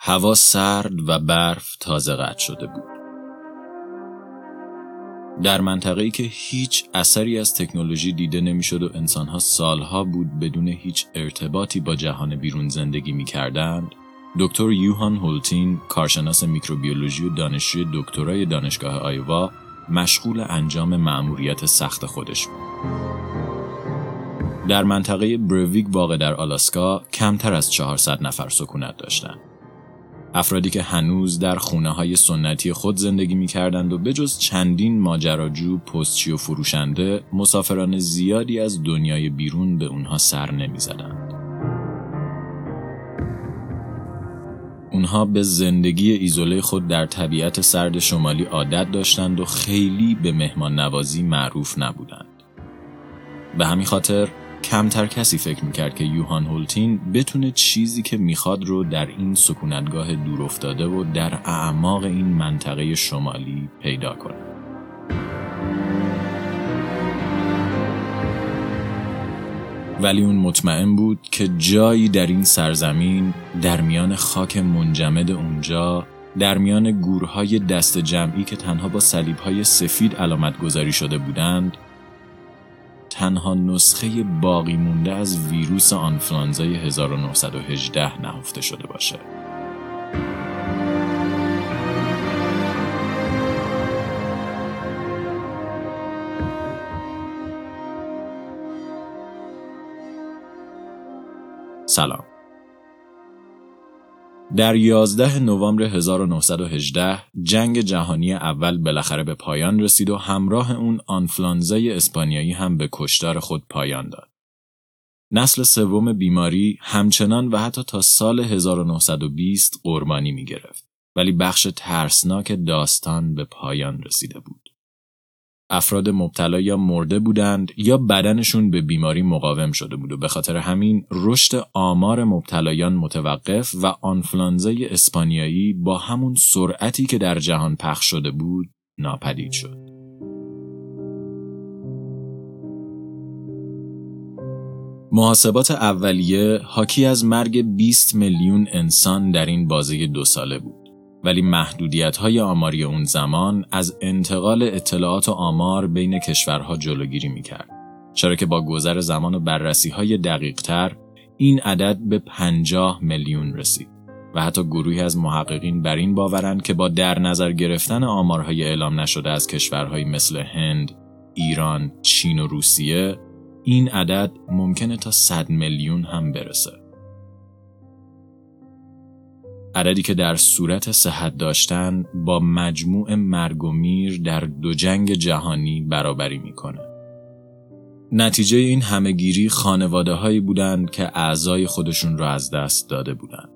هوا سرد و برف تازه قطع شده بود. در منطقه‌ای که هیچ اثری از تکنولوژی دیده نمی‌شد و انسانها سالها بود بدون هیچ ارتباطی با جهان بیرون زندگی می‌کردند، دکتر یوهان هولتین، کارشناس میکروبیولوژی و دانشجوی دکترای دانشگاه آیوا، مشغول انجام مأموریت سخت خودش بود. در منطقه برویگ واقع در آلاسکا کمتر از 400 نفر سکونت داشتند. افرادی که هنوز در خونه های سنتی خود زندگی می کردند و بجز چندین ماجراجو، پستچی و فروشنده مسافران زیادی از دنیای بیرون به اونها سر نمی زدند. اونها به زندگی ایزوله خود در طبیعت سرد شمالی عادت داشتند و خیلی به مهمان نوازی معروف نبودند. به همین خاطر کمتر کسی فکر می‌کرد که یوهان هولتین بتونه چیزی که می‌خواد رو در این سکونتگاه دور افتاده و در اعماق این منطقه شمالی پیدا کنه. ولی اون مطمئن بود که جایی در این سرزمین در میان خاک منجمد اونجا در میان گورهای دست جمعی که تنها با صلیبهای سفید علامت گذاری شده بودند تنها نسخه باقی مونده از ویروس آنفلانزای 1918 نهفته شده باشه. سلام در 11 نوامبر 1918 جنگ جهانی اول بالاخره به پایان رسید و همراه اون آنفلانزای اسپانیایی هم به کشتار خود پایان داد. نسل سوم بیماری همچنان و حتی تا سال 1920 قربانی می گرفت ولی بخش ترسناک داستان به پایان رسیده بود. افراد مبتلا یا مرده بودند یا بدنشون به بیماری مقاوم شده بود و به خاطر همین رشد آمار مبتلایان متوقف و آنفلانزای اسپانیایی با همون سرعتی که در جهان پخش شده بود ناپدید شد. محاسبات اولیه حاکی از مرگ 20 میلیون انسان در این بازه دو ساله بود. ولی محدودیت های آماری اون زمان از انتقال اطلاعات و آمار بین کشورها جلوگیری می‌کرد. چرا که با گذر زمان و بررسی های دقیق تر این عدد به 50 میلیون رسید و حتی گروهی از محققین بر این باورند که با در نظر گرفتن آمارهای اعلام نشده از کشورهایی مثل هند، ایران، چین و روسیه این عدد ممکنه تا 100 میلیون هم برسه. عددی که در صورت صحت داشتن با مجموع مرگ و میر در دو جنگ جهانی برابری می‌کنه. نتیجه این همهگیری خانواده هایی بودند که اعضای خودشون را از دست داده بودند.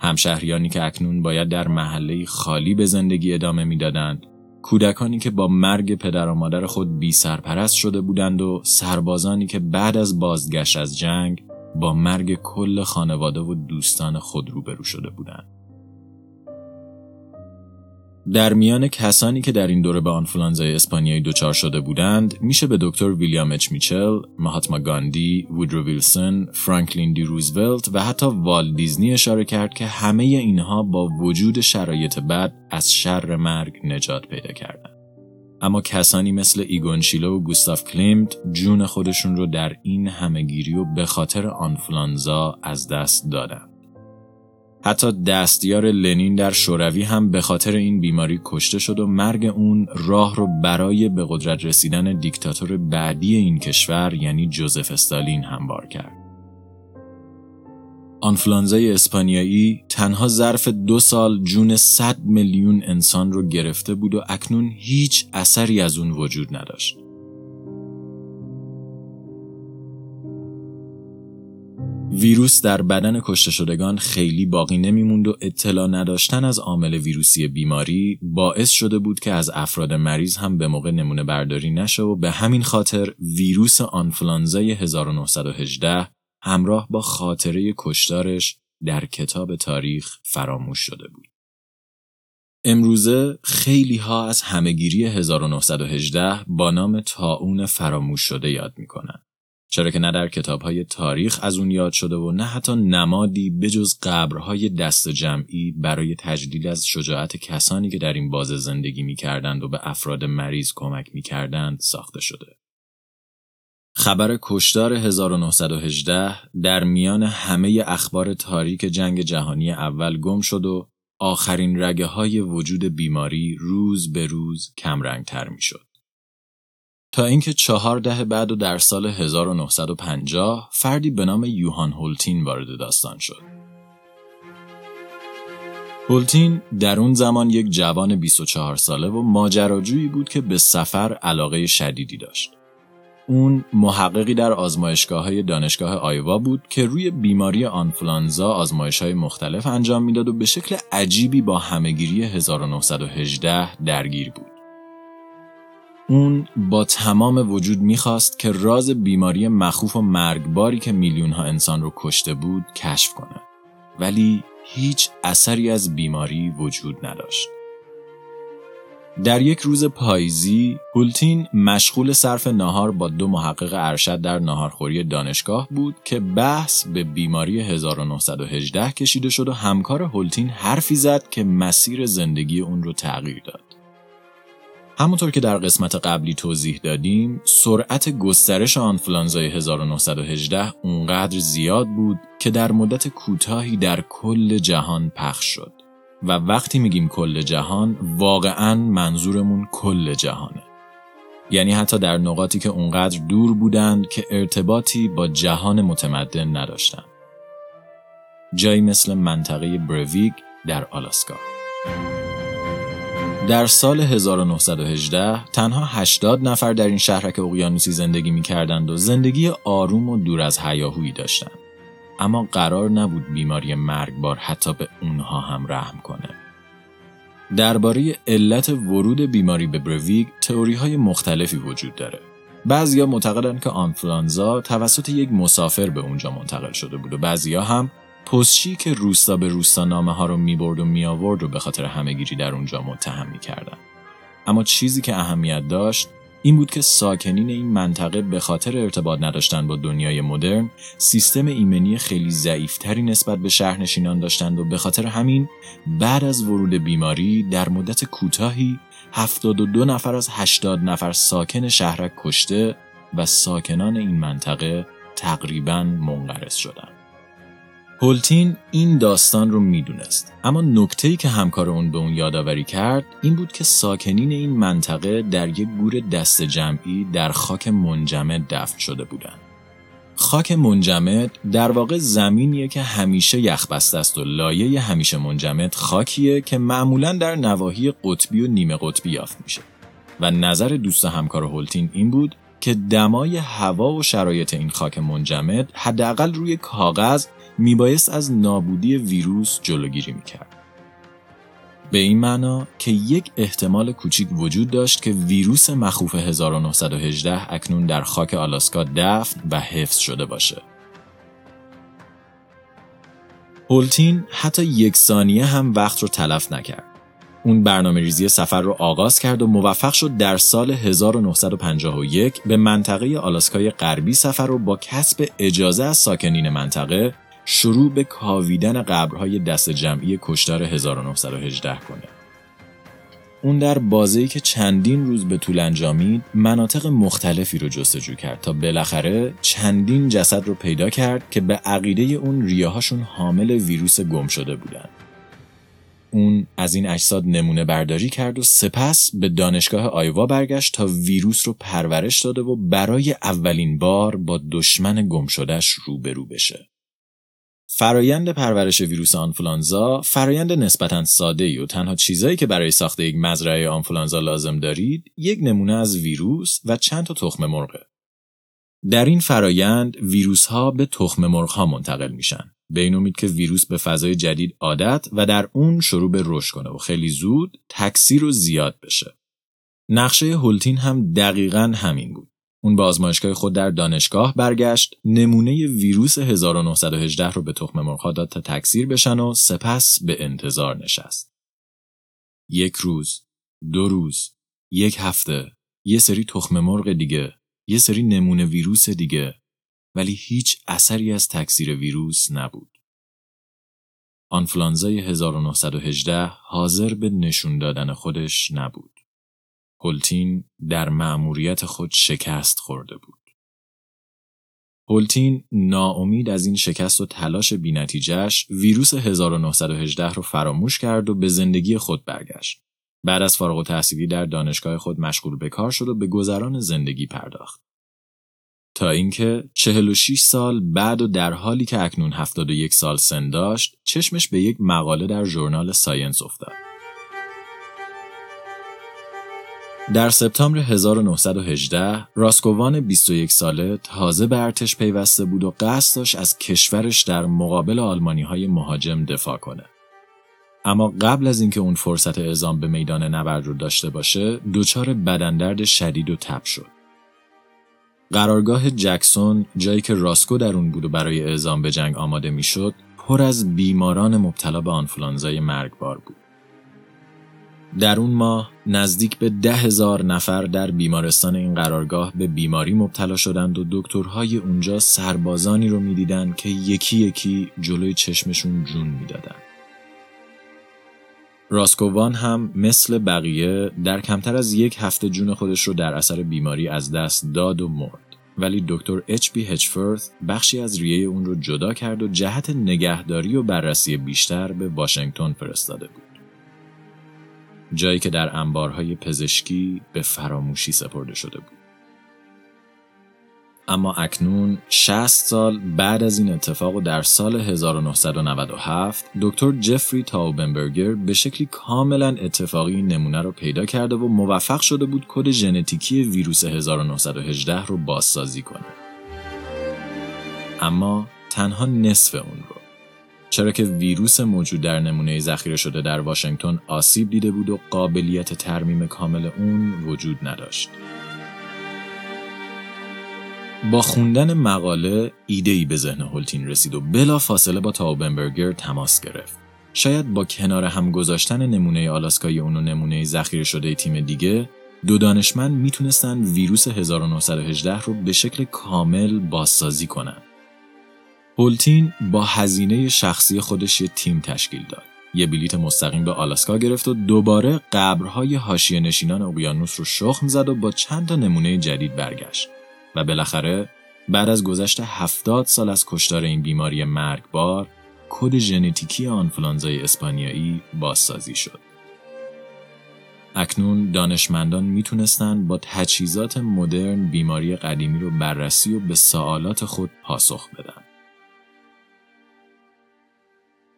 همشهریانی که اکنون باید در محله خالی به زندگی ادامه می‌دادند، کودکانی که با مرگ پدر و مادر خود بی سرپرست شده بودند و سربازانی که بعد از بازگشت از جنگ با مرگ کل خانواده و دوستان خود روبرو شده بودند. در میان کسانی که در این دوره به آنفلانزای اسپانیایی دچار شده بودند میشه به دکتر ویلیام اچ میچل، مهاتما گاندی، وودرو ویلسون، فرانکلین دی روزولت و حتی وال دیزنی اشاره کرد که همه اینها با وجود شرایط بد از شر مرگ نجات پیدا کردند. اما کسانی مثل ایگون شیلو و گوستاف کلیمت جون خودشون رو در این همهگیری و به خاطر آنفلانزا از دست دادند. حتی دستیار لنین در شوروی هم به خاطر این بیماری کشته شد و مرگ اون راه رو برای به قدرت رسیدن دیکتاتور بعدی این کشور یعنی جوزف استالین هموار کرد. آنفلانزای اسپانیایی تنها ظرف دو سال جون 100 میلیون انسان رو گرفته بود و اکنون هیچ اثری از اون وجود نداشت. ویروس در بدن کشته شدگان خیلی باقی نمیموند و اطلاع نداشتن از عامل ویروسی بیماری باعث شده بود که از افراد مریض هم به موقع نمونه برداری نشه و به همین خاطر ویروس آنفلانزای 1918 همراه با خاطره کشتارش در کتاب تاریخ فراموش شده بود. امروزه خیلی ها از همهگیری 1918 با نام تاون فراموش شده یاد می‌کنن. چرا که نه در کتابهای تاریخ از اون یاد شده و نه حتی نمادی بجز قبرهای دست جمعی برای تجلیل از شجاعت کسانی که در این بازه زندگی می‌کردند و به افراد مریض کمک می‌کردند ساخته شده. خبر کشتار 1918 در میان همه اخبار تاریک جنگ جهانی اول گم شد و آخرین رگه های وجود بیماری روز به روز کمرنگتر می شد. تا اینکه چهار ده بعد و در سال 1950 فردی به نام یوهان هولتین وارد داستان شد. هولتین در اون زمان یک جوان 24 ساله و ماجراجویی بود که به سفر علاقه شدیدی داشت. اون محققی در آزمایشگاه های دانشگاه آیوا بود که روی بیماری آنفلانزا آزمایش های مختلف انجام می‌داد و به شکل عجیبی با همهگیری 1918 درگیر بود. اون با تمام وجود می‌خواست که راز بیماری مخوف و مرگباری که میلیون ها انسان رو کشته بود کشف کنه. ولی هیچ اثری از بیماری وجود نداشت. در یک روز پاییزی هولتین مشغول صرف ناهار با دو محقق ارشد در ناهارخوری دانشگاه بود که بحث به بیماری 1918 کشیده شد و همکار هولتین حرفی زد که مسیر زندگی اون رو تغییر داد. همونطور که در قسمت قبلی توضیح دادیم، سرعت گسترش آنفلانزای 1918 اونقدر زیاد بود که در مدت کوتاهی در کل جهان پخش شد. و وقتی میگیم کل جهان واقعا منظورمون کل جهانه. یعنی حتی در نقاطی که اونقدر دور بودند که ارتباطی با جهان متمدن نداشتند جایی مثل منطقه برویگ در آلاسکا. در سال 1918 تنها 80 نفر در این شهرک اقیانوسی زندگی می کردند و زندگی آروم و دور از هیاهویی داشتند. اما قرار نبود بیماری مرگبار حتی به اونها هم رحم کنه. درباره علت ورود بیماری به برویگ تئوری های مختلفی وجود داره. بعضیا معتقدند که آنفلانزا توسط یک مسافر به اونجا منتقل شده بود و بعضیا هم پستچی که روستا به روستا نامه ها رو می‌برد و میآورد و به خاطر همهگیری در اونجا متهم می‌کردن. اما چیزی که اهمیت داشت این بود که ساکنین این منطقه به خاطر ارتباط نداشتن با دنیای مدرن سیستم ایمنی خیلی ضعیفتری نسبت به شهرنشینان داشتند و به خاطر همین بعد از ورود بیماری در مدت کوتاهی 72 نفر از 80 نفر ساکن شهرک کشته و ساکنان این منطقه تقریبا منقرض شدند. هولتین این داستان رو می‌دونست اما نکته‌ای که همکار اون به اون یادآوری کرد این بود که ساکنین این منطقه در یک گور دست جمعی در خاک منجمد دفن شده بودند. خاک منجمد در واقع زمینیه که همیشه یخبسته است و لایه همیشه منجمد خاکیه که معمولا در نواحی قطبی و نیمه قطبی یافت میشه و نظر دوست همکار هولتین این بود که دمای هوا و شرایط این خاک منجمد حداقل روی کاغذ میبایست از نابودی ویروس جلوگیری می‌کرد. به این معنا که یک احتمال کوچیک وجود داشت که ویروس مخوف 1918 اکنون در خاک آلاسکا دفن و حفظ شده باشه. هولتین حتی یک ثانیه هم وقت رو تلف نکرد. اون برنامه ریزی سفر رو آغاز کرد و موفق شد در سال 1951 به منطقه آلاسکای غربی سفر رو با کسب اجازه از ساکنین منطقه شروع به کاویدن قبرهای دست جمعی کشتار 1918 کنه. اون در بازه‌ای که چندین روز به طول انجامید مناطق مختلفی رو جستجو کرد تا بالاخره چندین جسد رو پیدا کرد که به عقیده اون ریاهاشون حامل ویروس گم شده بودن. اون از این اجساد نمونه برداری کرد و سپس به دانشگاه آیوا برگشت تا ویروس رو پرورش داده و برای اولین بار با دشمن گم شدهش روبرو بشه. فرایند پرورش ویروس آنفولانزا فرایند نسبتا ساده ای و تنها چیزایی که برای ساخت یک مزرعه آنفولانزا لازم دارید یک نمونه از ویروس و چند تا تخم مرغه. در این فرایند ویروس ها به تخم مرغ ها منتقل میشن. به این امید که ویروس به فضای جدید عادت و در اون شروع به رشد کنه و خیلی زود تکثیر و زیاد بشه. نقشه هولتین هم دقیقا همین بود. اون به آزمایشگاه خود در دانشگاه برگشت نمونه ویروس 1918 رو به تخم مرغ داد تا تکثیر بشن و سپس به انتظار نشست. یک روز، دو روز، یک هفته، یه سری تخم مرغ دیگه، یه سری نمونه ویروس دیگه ولی هیچ اثری از تکثیر ویروس نبود. آنفلانزای 1918 حاضر به نشون دادن خودش نبود. هولتین در مأموریت خود شکست خورده بود. هولتین ناامید از این شکست و تلاش بینتیجهش ویروس 1918 رو فراموش کرد و به زندگی خود برگشت. بعد از فارغ التحصیلی در دانشگاه خود مشغول به کار شد و به گذران زندگی پرداخت. تا اینکه 46 سال بعد و در حالی که اکنون 71 سال سن داشت، چشمش به یک مقاله در ژورنال Science افتاد. در سپتامبر 1918 راسکووان 21 ساله تازه به ارتش پیوسته بود و قصد داشت از کشورش در مقابل آلمانی های مهاجم دفاع کنه. اما قبل از اینکه اون فرصت اعزام به میدان نبرد رو داشته باشه، دچار بدندرد شدید و تب شد. قرارگاه جکسون جایی که راسکو در اون بود و برای اعزام به جنگ آماده می‌شد، پر از بیماران مبتلا به آنفولانزای مرگبار بود. در اون ماه نزدیک به ده هزار نفر در بیمارستان این قرارگاه به بیماری مبتلا شدند و دکترهای اونجا سربازانی رو می‌دیدند که یکی یکی جلوی چشمشون جون می‌دادند. راسکووان هم مثل بقیه در کمتر از یک هفته جون خودش رو در اثر بیماری از دست داد و مرد. ولی دکتر اچ پی هچفورث بخشی از ریه اون رو جدا کرد و جهت نگهداری و بررسی بیشتر به واشنگتن فرستاده بود. جایی که در انبارهای پزشکی به فراموشی سپرده شده بود. اما اکنون 60 سال بعد از این اتفاق و در سال 1997 دکتر جفری تاوبنبرگر به شکلی کاملا اتفاقی نمونه رو پیدا کرده و موفق شده بود کد ژنتیکی ویروس 1918 رو بازسازی کنه. اما تنها نصف اون رو چرا که ویروس موجود در نمونه ذخیره شده در واشنگتن آسیب دیده بود و قابلیت ترمیم کامل اون وجود نداشت. با خوندن مقاله ایده ای به ذهن هولتین رسید و بلا فاصله با تاوبنبرگر تماس گرفت. شاید با کنار هم گذاشتن نمونه آلاسکای اون و نمونه ذخیره شده تیم دیگه دو دانشمند می‌تونستن ویروس 1918 رو به شکل کامل بازسازی کنن. هولتین با هزینه شخصی خودش یه تیم تشکیل داد. یه بلیت مستقیم به آلاسکا گرفت و دوباره قبرهای حاشیه نشینان اقیانوس رو شخم زد و با چند تا نمونه جدید برگشت. و بالاخره بعد از گذشت هفتاد سال از کشتار این بیماری مرگبار کد ژنتیکی آنفلانزای اسپانیایی بازسازی شد. اکنون دانشمندان می‌تونستند با تجهیزات مدرن بیماری قدیمی رو بررسی و به سوالات خود پاسخ بدن.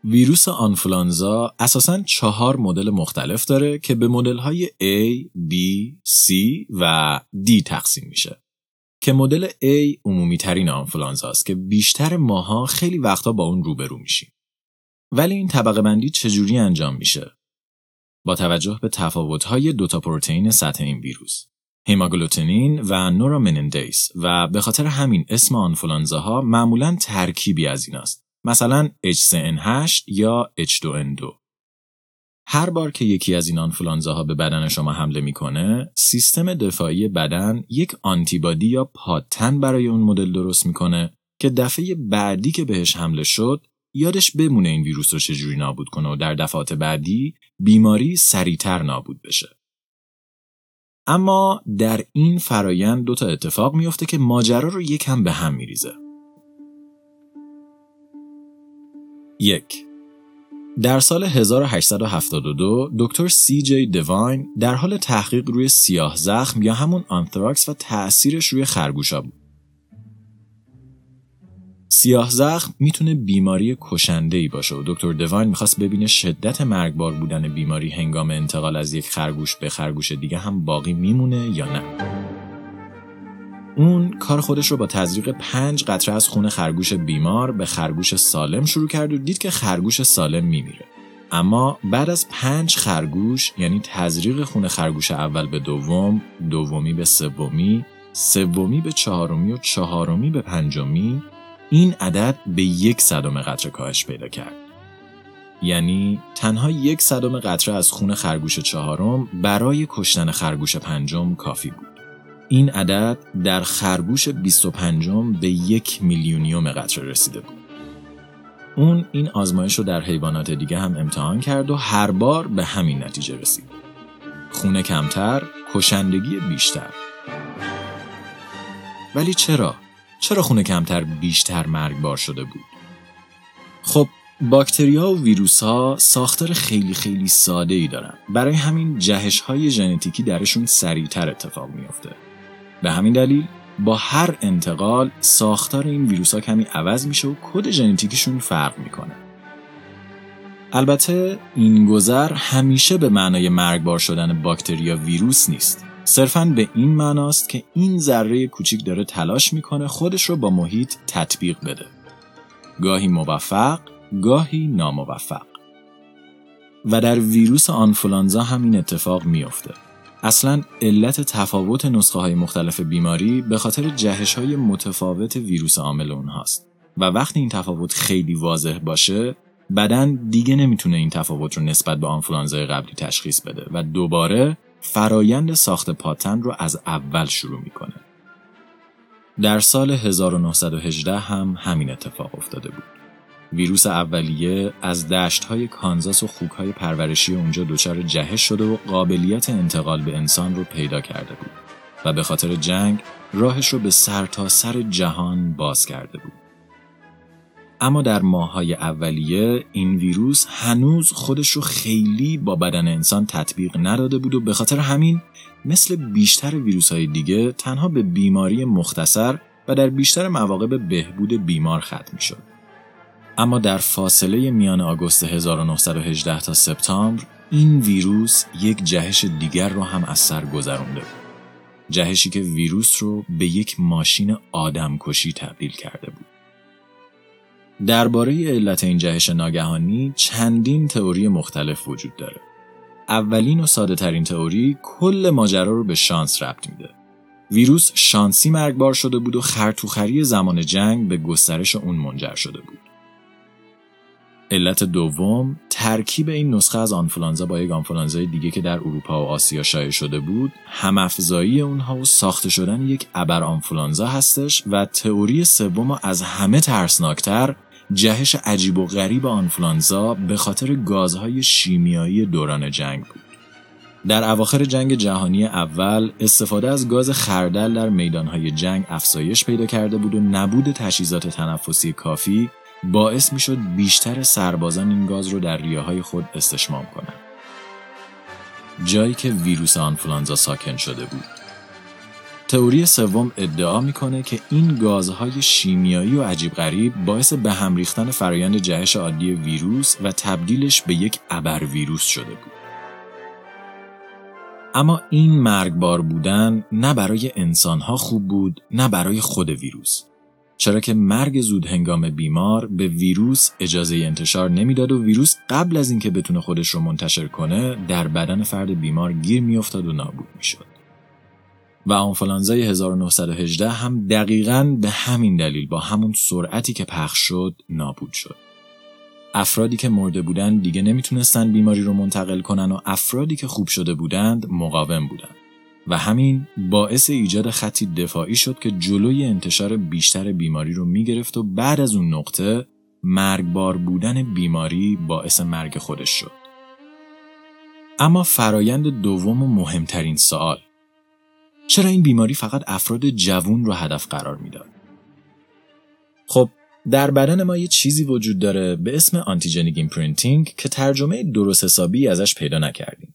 ویروس آنفلانزا اساساً چهار مدل مختلف داره که به مدل های A, B, C و D تقسیم میشه. که مدل A عمومی ترین آنفلانزا است که بیشتر ماها خیلی وقتا با اون روبرو میشیم. ولی این طبقه بندی چجوری انجام میشه؟ با توجه به تفاوت‌های دوتا پروتئین سطح این ویروس هیماگلوتنین و نورامنندیس و به خاطر همین اسم آنفولانزاها معمولا ترکیبی از این است. مثلا H3N8 یا H2N2 هر بار که یکی از این آنفولانزاها به بدن شما حمله می‌کنه، سیستم دفاعی بدن یک آنتیبادی یا پادتن برای اون مدل درست می‌کنه که دفعه بعدی که بهش حمله شد یادش بمونه این ویروس رو چجوری نابود کنه و در دفعات بعدی بیماری سریعتر نابود بشه. اما در این فرایند دو تا اتفاق میفته که ماجرا رو یکم به هم میریزه. یک در سال 1872 دکتر سی جی دیواین در حال تحقیق روی سیاه زخم یا همون آنتراکس و تأثیرش روی خرگوشا بود. سیاه زخم می‌تونه بیماری کشنده باشه و دکتر دیواین می‌خواست ببینه شدت مرگبار بودن بیماری هنگام انتقال از یک خرگوش به خرگوش دیگه هم باقی میمونه یا نه. اون کار خودش رو با تزریق پنج قطره از خون خرگوش بیمار به خرگوش سالم شروع کرد و دید که خرگوش سالم میمیره. اما بعد از پنج خرگوش یعنی تزریق خون خرگوش اول به دوم، دومی به سومی، سومی به چهارمی و چهارمی به پنجمی این عدد به یک صدم قطره کاهش پیدا کرد. یعنی تنها یک صدم قطره از خون خرگوش چهارم برای کشتن خرگوش پنجم کافی بود. این عدد در خرگوش 25 به یک میلیونیوم قطره رسیده بود. اون این آزمایش رو در حیوانات دیگه هم امتحان کرد و هر بار به همین نتیجه رسید. خونه کمتر، کشندگی بیشتر. ولی چرا؟ چرا خونه کمتر بیشتر مرگبار شده بود؟ خب باکتریا و ویروس ها ساختار خیلی خیلی ساده ای دارن. برای همین جهش های ژنتیکی درشون سریعتر اتفاق میافته. به همین دلیل با هر انتقال ساختار این ویروس ها کمی عوض میشه و کد ژنتیکیشون فرق می‌کنه. البته این گذر همیشه به معنای مرگبار شدن باکتریا ویروس نیست. صرفا به این معناست که این ذره کوچیک داره تلاش می‌کنه خودش رو با محیط تطبیق بده. گاهی موفق، گاهی ناموفق. و در ویروس آنفولانزا هم این اتفاق میافته. اصلا علت تفاوت نسخه های مختلف بیماری به خاطر جهش های متفاوت ویروس عامل اونهاست و وقتی این تفاوت خیلی واضح باشه بدن دیگه نمی‌تونه این تفاوت رو نسبت به آنفولانزای قبلی تشخیص بده و دوباره فرایند ساخت پاتن رو از اول شروع می‌کنه. در سال 1918 هم همین اتفاق افتاده بود. ویروس اولیه از دشت های کانزاس و خوک های پرورشی اونجا دچار جهش شده و قابلیت انتقال به انسان رو پیدا کرده بود و به خاطر جنگ راهش رو به سر تا سر جهان باز کرده بود. اما در ماهای اولیه این ویروس هنوز خودش رو خیلی با بدن انسان تطبیق نداده بود و به خاطر همین مثل بیشتر ویروس های دیگه تنها به بیماری مختصر و در بیشتر مواقع به بهبود بیمار ختم شد. اما در فاصله میان آگوست 1918 تا سپتامبر این ویروس یک جهش دیگر رو هم از سر گذرونده بود. جهشی که ویروس رو به یک ماشین آدمکشی تبدیل کرده بود. درباره علت این جهش ناگهانی چندین تئوری مختلف وجود داره. اولین و ساده ترین تئوری کل ماجرا رو به شانس ربط میده. ویروس شانسی مرگبار شده بود و خرطوخری زمان جنگ به گسترش اون منجر شده بود. علت دوم ترکیب این نسخه از آنفولانزا با یک آنفولانزای دیگه که در اروپا و آسیا شایع شده بود هم افزایی اونها و ساخته شدن یک ابر آنفولانزا هستش و تئوری سوم از همه ترسناکتر جهش عجیب و غریب آنفولانزا به خاطر گازهای شیمیایی دوران جنگ بود. در اواخر جنگ جهانی اول استفاده از گاز خردل در میدانهای جنگ افزایش پیدا کرده بود و نبود تجهیزات تنفسی کافی باعث می شد بیشتر سربازان این گاز رو در ریاهای خود استشمام کنند. جایی که ویروس آنفولانزا ساکن شده بود. تئوری سوم ادعا می‌کنه که این گازهای شیمیایی و عجیب غریب باعث به هم ریختن فرایند جهش عادی ویروس و تبدیلش به یک ابر ویروس شده بود. اما این مرگبار بودن نه برای انسانها خوب بود نه برای خود ویروس. چرا که مرگ زود هنگام بیمار به ویروس اجازه انتشار نمی‌داد و ویروس قبل از اینکه بتونه خودش رو منتشر کنه در بدن فرد بیمار گیر میافتاد و نابود می‌شد. و آنفولانزای 1918 هم دقیقا به همین دلیل با همون سرعتی که پخش شد نابود شد. افرادی که مرده بودند دیگه نمی‌تونستن بیماری رو منتقل کنن و افرادی که خوب شده بودند مقاوم بودند. و همین باعث ایجاد خطی دفاعی شد که جلوی انتشار بیشتر بیماری رو می‌گرفت و بعد از اون نقطه مرگبار بودن بیماری باعث مرگ خودش شد. اما فرایند دوم و مهمترین سوال چرا این بیماری فقط افراد جوون رو هدف قرار می‌داد؟ خب در بدن ما یه چیزی وجود داره به اسم antigenic imprinting که ترجمه درست حسابی ازش پیدا نکردیم.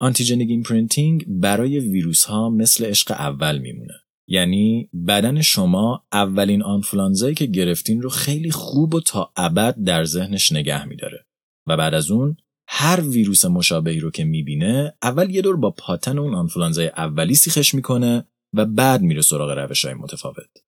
antigenic imprinting برای ویروس ها مثل عشق اول میمونه. یعنی بدن شما اولین آنفولانزایی که گرفتین رو خیلی خوب و تا ابد در ذهنش نگه میداره و بعد از اون هر ویروس مشابهی رو که می‌بینه اول یه دور با pattern اون آنفولانزای اولی سیخش می‌کنه و بعد میره سراغ روش های متفاوت.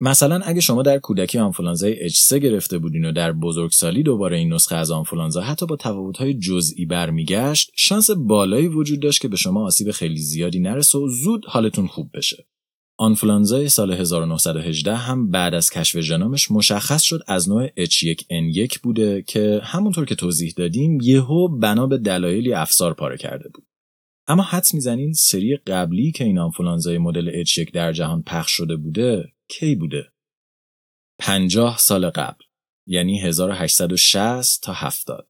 مثلا اگه شما در کودکی آنفولانزای H3 گرفته بودین و در بزرگسالی دوباره این نسخه از آنفولانزا حتی با تفاوت‌های جزئی برمیگشت شانس بالایی وجود داشت که به شما آسیب خیلی زیادی نرسه و زود حالتون خوب بشه. آنفولانزای سال 1918 هم بعد از کشف ژنومش مشخص شد از نوع H1N1 بوده که همونطور که توضیح دادیم یهو بنا به دلایلی افسار پاره کرده بود. اما حدس می‌زنین سری قبلی که این آنفولانزای مدل H1 در جهان پخش شده بوده کی بوده؟ 50 سال قبل یعنی 1860 تا 70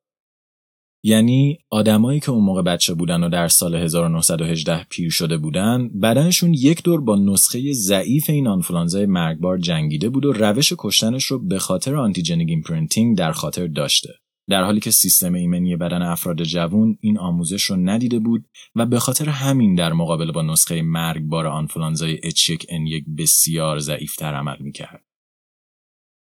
یعنی آدمایی که اون موقع بچه بودن و در سال 1918 پیر شده بودن بدنشون یک دور با نسخه ضعیف این آنفولانزای مرگبار جنگیده بود و روش کشتنش رو به خاطر antigenic imprinting در خاطر داشته در حالی که سیستم ایمنی بدن افراد جوون این آموزش رو ندیده بود و به خاطر همین در مقابل با نسخه مرگبار آنفولانزای H1N1 بسیار ضعیفتر عمل می‌کرد.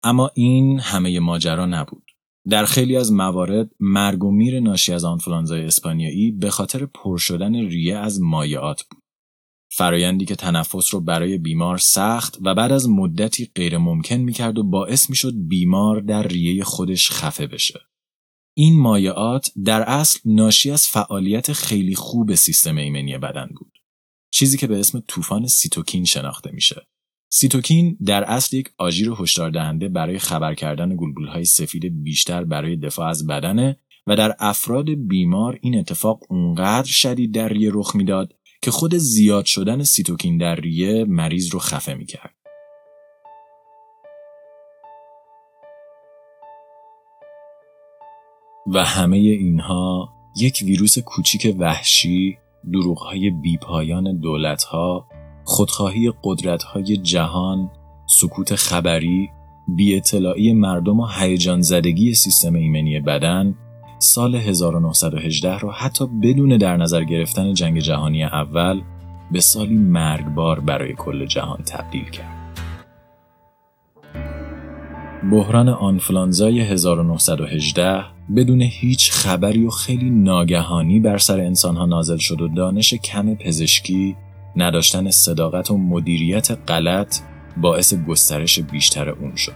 اما این همه ماجرا نبود. در خیلی از موارد مرگ و میر ناشی از آنفولانزای اسپانیایی به خاطر پر شدن ریه از مایعات بود. فرایندی که تنفس رو برای بیمار سخت و بعد از مدتی غیر ممکن می‌کرد و باعث می‌شد بیمار در ریه خودش خفه بشه. این مایعات در اصل ناشی از فعالیت خیلی خوب سیستم ایمنی بدن بود. چیزی که به اسم طوفان سیتوکین شناخته میشه. سیتوکین در اصل یک آژیر هشدار دهنده برای خبر کردن های سفید بیشتر برای دفاع از بدنه و در افراد بیمار این اتفاق اونقدر شدید در ریه رخ می‌داد که خود زیاد شدن سیتوکین در ریه مریض رو خفه می‌کرد. و همه اینها یک ویروس کوچیک وحشی دروغهای بیپایان دولتها خودخواهی قدرتهای جهان سکوت خبری بی اطلاعی مردم و هیجان زدگی سیستم ایمنی بدن سال 1918 رو حتی بدون در نظر گرفتن جنگ جهانی اول به سالی مرگبار برای کل جهان تبدیل کرد. بحران آنفلانزای 1918 بدون هیچ خبری و خیلی ناگهانی بر سر انسانها نازل شد و دانش کم پزشکی نداشتن صداقت و مدیریت غلط باعث گسترش بیشتر اون شد.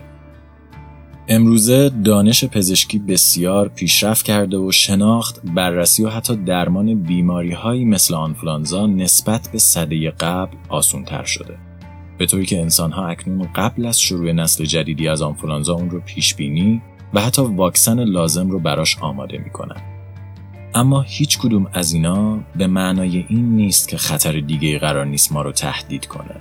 امروزه دانش پزشکی بسیار پیشرفت کرده و شناخت، بررسی و حتی درمان بیماری هایی مثل آنفلانزا نسبت به صده قبل آسون تر شده. به طوری که انسان ها اکنون قبل از شروع نسل جدیدی از آنفولانزا اون رو پیش بینی و حتی واکسن لازم رو براش آماده می‌کنن. اما هیچ کدوم از اینا به معنای این نیست که خطر دیگه قرار نیست ما رو تهدید کنه.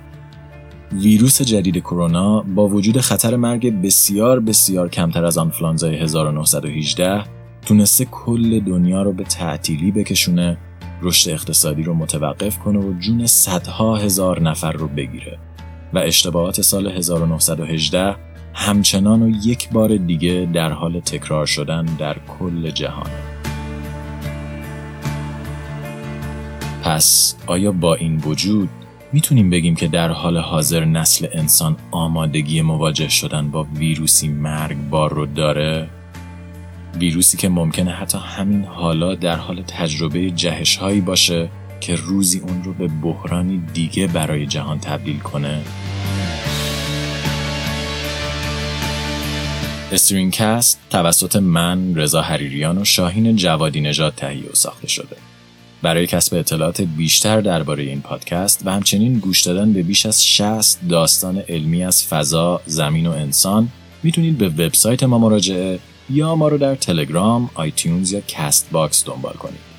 ویروس جدید کرونا با وجود خطر مرگ بسیار بسیار کمتر از آنفلانزای 1918 تونسته کل دنیا رو به تعطیلی بکشونه رشد اقتصادی رو متوقف کنه و جون صدها هزار نفر رو بگیره و اشتباهات سال 1918 همچنان و یک بار دیگه در حال تکرار شدن در کل جهانه. پس آیا با این وجود می‌تونیم بگیم که در حال حاضر نسل انسان آمادگی مواجه شدن با ویروسی مرگبار رو داره؟ ویروسی که ممکنه حتی همین حالا در حال تجربه جهش هایی باشه که روزی اون رو به بحرانی دیگه برای جهان تبدیل کنه؟ استرینکست توسط من رضا حریریان و شاهین جوادی نژاد تهیه و ساخته شده. برای کسب اطلاعات بیشتر درباره این پادکست و همچنین گوش دادن به بیش از 60 داستان علمی از فضا، زمین و انسان می‌تونید به وبسایت ما مراجعه یا ما رو در تلگرام، iTunes یا Castbox دنبال کنید.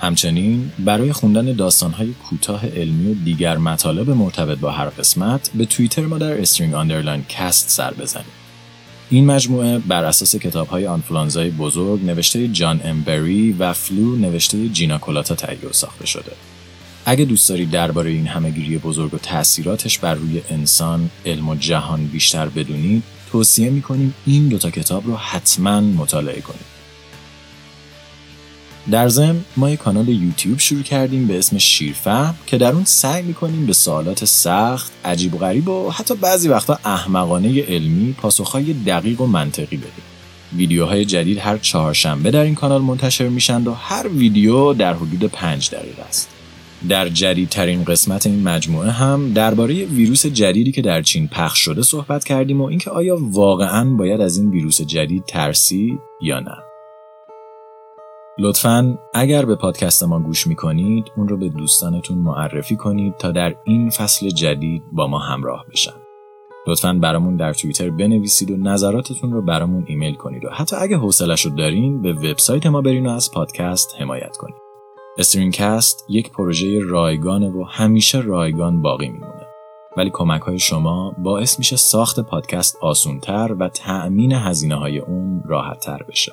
همچنین برای خوندن داستانهای کوتاه علمی و دیگر مطالب مرتبط با هر قسمت به توییتر ما در string underline cast سر بزنید. این مجموعه بر اساس کتاب های آنفلانزای بزرگ نوشته جان ام بری و Flu نوشته جینا کولاتا تهیه و ساخته شده. اگه دوست دارید درباره این همهگیری بزرگ و تاثیراتش بر روی انسان، علم و جهان بیشتر بدونید، توصیه می‌کنیم این دوتا کتاب رو حتما مطالعه کنید. در ضمن ما یک کانال یوتیوب شروع کردیم به اسم شیرفهم که در اون سعی می‌کنیم به سوالات سخت، عجیب و غریب و حتی بعضی وقتا احمقانه علمی پاسخهای دقیق و منطقی بدیم. ویدیوهای جدید هر چهارشنبه در این کانال منتشر میشند و هر ویدیو در حدود پنج دقیقه است. در جدیدترین قسمت این مجموعه هم درباره ویروس جدیدی که در چین پخش شده صحبت کردیم و اینکه آیا واقعا باید از این ویروس جدید ترسید یا نه. لطفا اگر به پادکست ما گوش می‌کنید اون رو به دوستانتون معرفی کنید تا در این فصل جدید با ما همراه بشن. لطفا برامون در توییتر بنویسید و نظراتتون رو برامون ایمیل کنید و حتی اگه حوصلش رو دارین به وبسایت ما برین و از پادکست حمایت کنید. استرینکست یک پروژه رایگانه و همیشه رایگان باقی میمونه. ولی کمک های شما باعث میشه ساخت پادکست آسونتر و تأمین هزینه های اون راحتتر بشه.